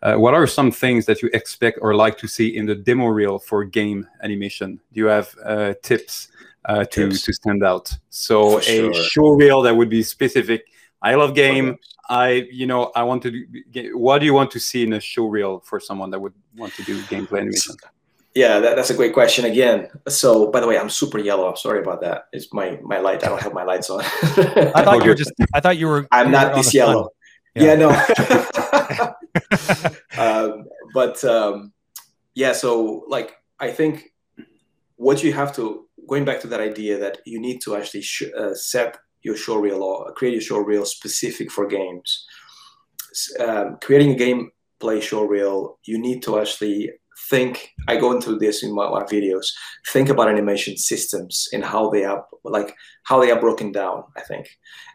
Uh, what are some things that you expect or like to see in the demo reel for game animation? Do you have uh, tips uh, to tips. to stand out? So a show reel that would be specific. I love game. I you know I want to. Do, what do you want to see in a show reel for someone that would want to do gameplay animation? Yeah, that, that's a great question again. So, by the way, I'm super yellow. I'm sorry about that. It's my my light. I don't have my lights on. I thought you were just. I thought you were. I'm you not this yellow. Yeah, yeah no. um, but um, yeah, so like I think what you have to going back to that idea that you need to actually sh- uh, set your show reel or create your show reel specific for games. Um, creating a gameplay show reel, you need to actually think i go into this in my, my, videos think about animation systems and how they are like how they are broken down i think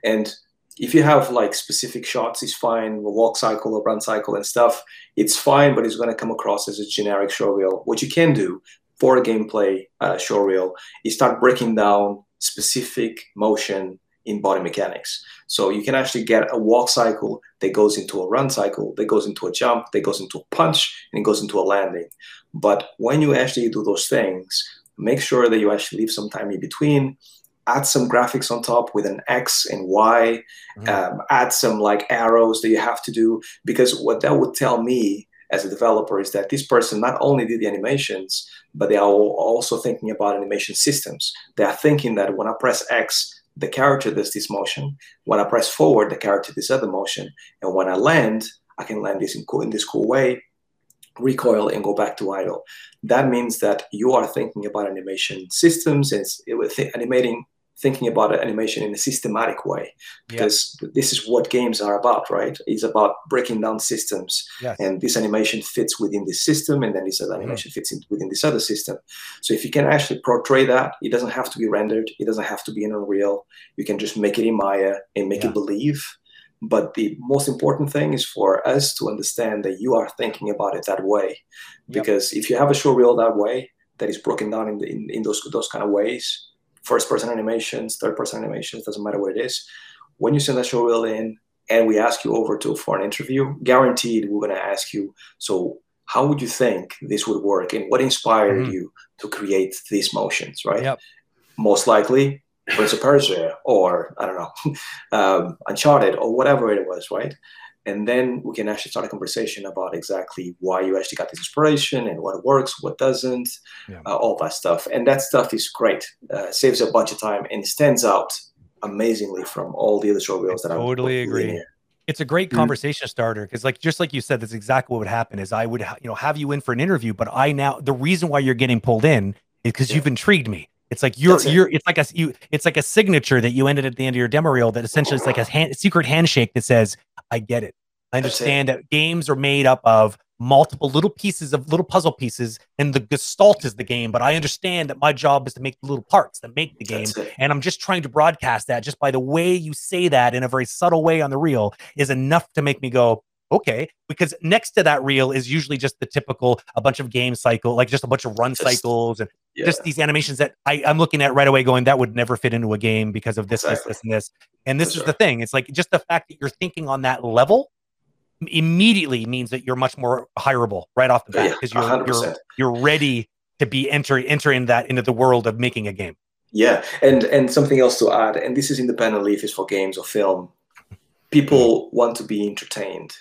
and if you have like specific shots it's fine a walk cycle or run cycle and stuff it's fine but it's going to come across as a generic show reel what you can do for a gameplay uh, show reel is start breaking down specific motion in body mechanics. So you can actually get a walk cycle that goes into a run cycle, that goes into a jump, that goes into a punch, and it goes into a landing. But when you actually do those things, make sure that you actually leave some time in between. Add some graphics on top with an X and Y. Mm-hmm. Um, add some like arrows that you have to do because what that would tell me as a developer is that this person not only did the animations, but they are also thinking about animation systems. They are thinking that when I press X, the character does this motion. When I press forward, the character does other motion. And when I land, I can land this in, cool, in this cool way, recoil and go back to idle. That means that you are thinking about animation systems and animating thinking about animation in a systematic way. Because this is what games are about right? It's about breaking down systems. Yes. and this animation fits within this system and then this other mm-hmm. animation fits in within this other system. So if you can actually portray that it doesn't have to be rendered. It doesn't have to be in unreal. You can just make it in maya and make yeah. it believe. But the most important thing is for us to understand that you are thinking about it that way. Because yep. if you have a show reel that way that is broken down in, the, in, in those those kind of ways first person animations, third person animations, doesn't matter what it is. When you send that show reel in and we ask you over to for an interview, guaranteed we're gonna ask you, so how would you think this would work and what inspired mm-hmm. you to create these motions, right? Yep. Most likely Prince of Persia or I don't know, um, Uncharted or whatever it was, right? And then we can actually start a conversation about exactly why you actually got this inspiration and what works what doesn't yeah. uh, all that stuff and that stuff is great uh, saves a bunch of time and stands out amazingly from all the other reels that i totally agree it's a great mm-hmm. conversation mm-hmm. starter because like just like you said that's exactly what would happen is i would ha- you know have you in for an interview but i now the reason why you're getting pulled in is because yeah. you've intrigued me it's like you're it. you're it's like a you it's like a signature that you ended at the end of your demo reel that essentially is like a hand, secret handshake that says I get it. I understand that games are made up of multiple little pieces of little puzzle pieces and the gestalt is the game but i understand that my job is to make the little parts that make the game and i'm just trying to broadcast that just by the way you say that in a very subtle way on the reel is enough to make me go okay because next to that reel is usually just the typical a bunch of game cycle like just a bunch of run just, cycles and yeah. just these animations that I, am looking at right away going that would never fit into a game because of this exactly. this this and this and this For is sure. the thing it's like just the fact that you're thinking on that level immediately means that you're much more hireable right off the bat because yeah, you're, you're you're ready to be enter entering that into the world of making a game yeah and and something else to add and this is independently if it's for games or film people want to be entertained.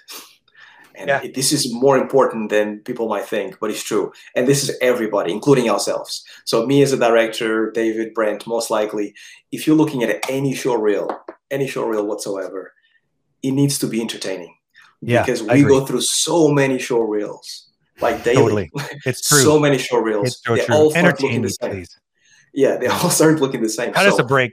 And yeah. this is more important than people might think, but it's true. And this is everybody, including ourselves. So, me as a director, David, Brent, most likely, if you're looking at any show reel, any show reel whatsoever, it needs to be entertaining. Yeah, because we go through so many show reels, like daily. Totally. It's true. so many show reels. It's so they true. all start looking the same. Please. Yeah, they all start looking the same. How so, does a break?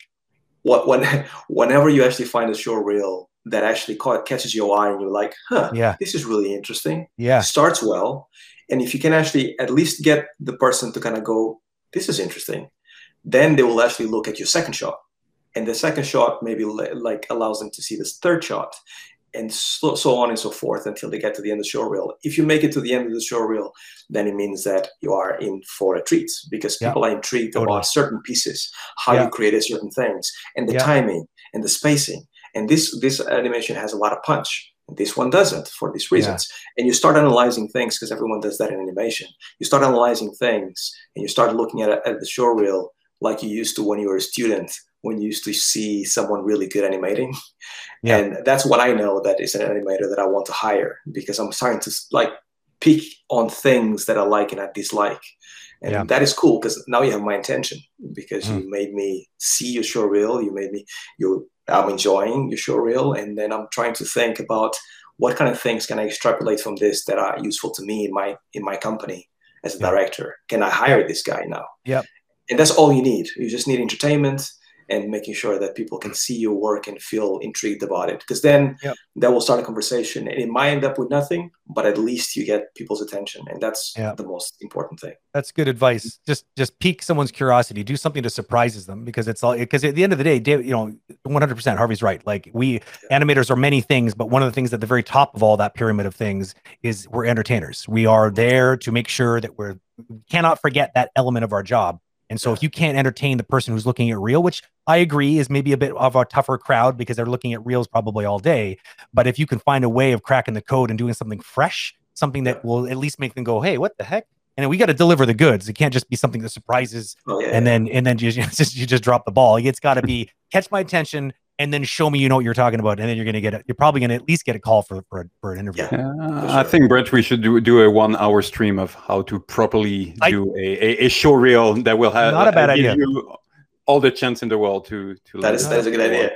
What when whenever you actually find a show reel that actually caught, catches your eye and you're like, huh, yeah. this is really interesting. Yeah. Starts well. And if you can actually at least get the person to kind of go, this is interesting, then they will actually look at your second shot. And the second shot maybe like allows them to see this third shot and so, so on and so forth until they get to the end of the show reel. If you make it to the end of the show reel, then it means that you are in for a treat because yeah. people are intrigued totally. about certain pieces, how yeah. you created certain things, and the yeah. timing and the spacing and this this animation has a lot of punch this one doesn't for these reasons yeah. and you start analyzing things because everyone does that in animation you start analyzing things and you start looking at, at the show reel like you used to when you were a student when you used to see someone really good animating yeah. and that's what i know that is an animator that i want to hire because i'm starting to like pick on things that i like and i dislike and yeah. that is cool because now you have my attention because mm. you made me see your show reel you made me you i'm enjoying your show reel and then i'm trying to think about what kind of things can i extrapolate from this that are useful to me in my in my company as a yeah. director? Can i hire this guy now? Yeah and that's all you need. You just need entertainment and making sure that people can see your work and feel intrigued about it. Because then yep. that will start a conversation and it might end up with nothing but at least you get people's attention and that's yep. the most important thing. That's good advice. Just just pique someone's curiosity. Do something that surprises them because it's all because at the end of the day Dave, you know 100% harvey's right. Like we yeah. animators are many things but one of the things at the very top of all that pyramid of things is we're entertainers. We are there to make sure that we're we cannot forget that element of our job and so if you can't entertain the person who's looking at reel, which I agree is maybe a bit of a tougher crowd because they're looking at reels probably all day, but if you can find a way of cracking the code and doing something fresh, something that will at least make them go, "Hey, what the heck?" And we got to deliver the goods. It can't just be something that surprises oh, yeah. and then and then you just you just drop the ball. It's got to be catch my attention, and then show me you know what you're talking about, and then you're gonna get it. You're probably gonna at least get a call for for, a, for an interview. Yeah, uh, sure. I think Brent, we should do do a one hour stream of how to properly I, do a, a, a, show reel that will have not a bad idea. all the chance in the world to to. That is that is a good idea.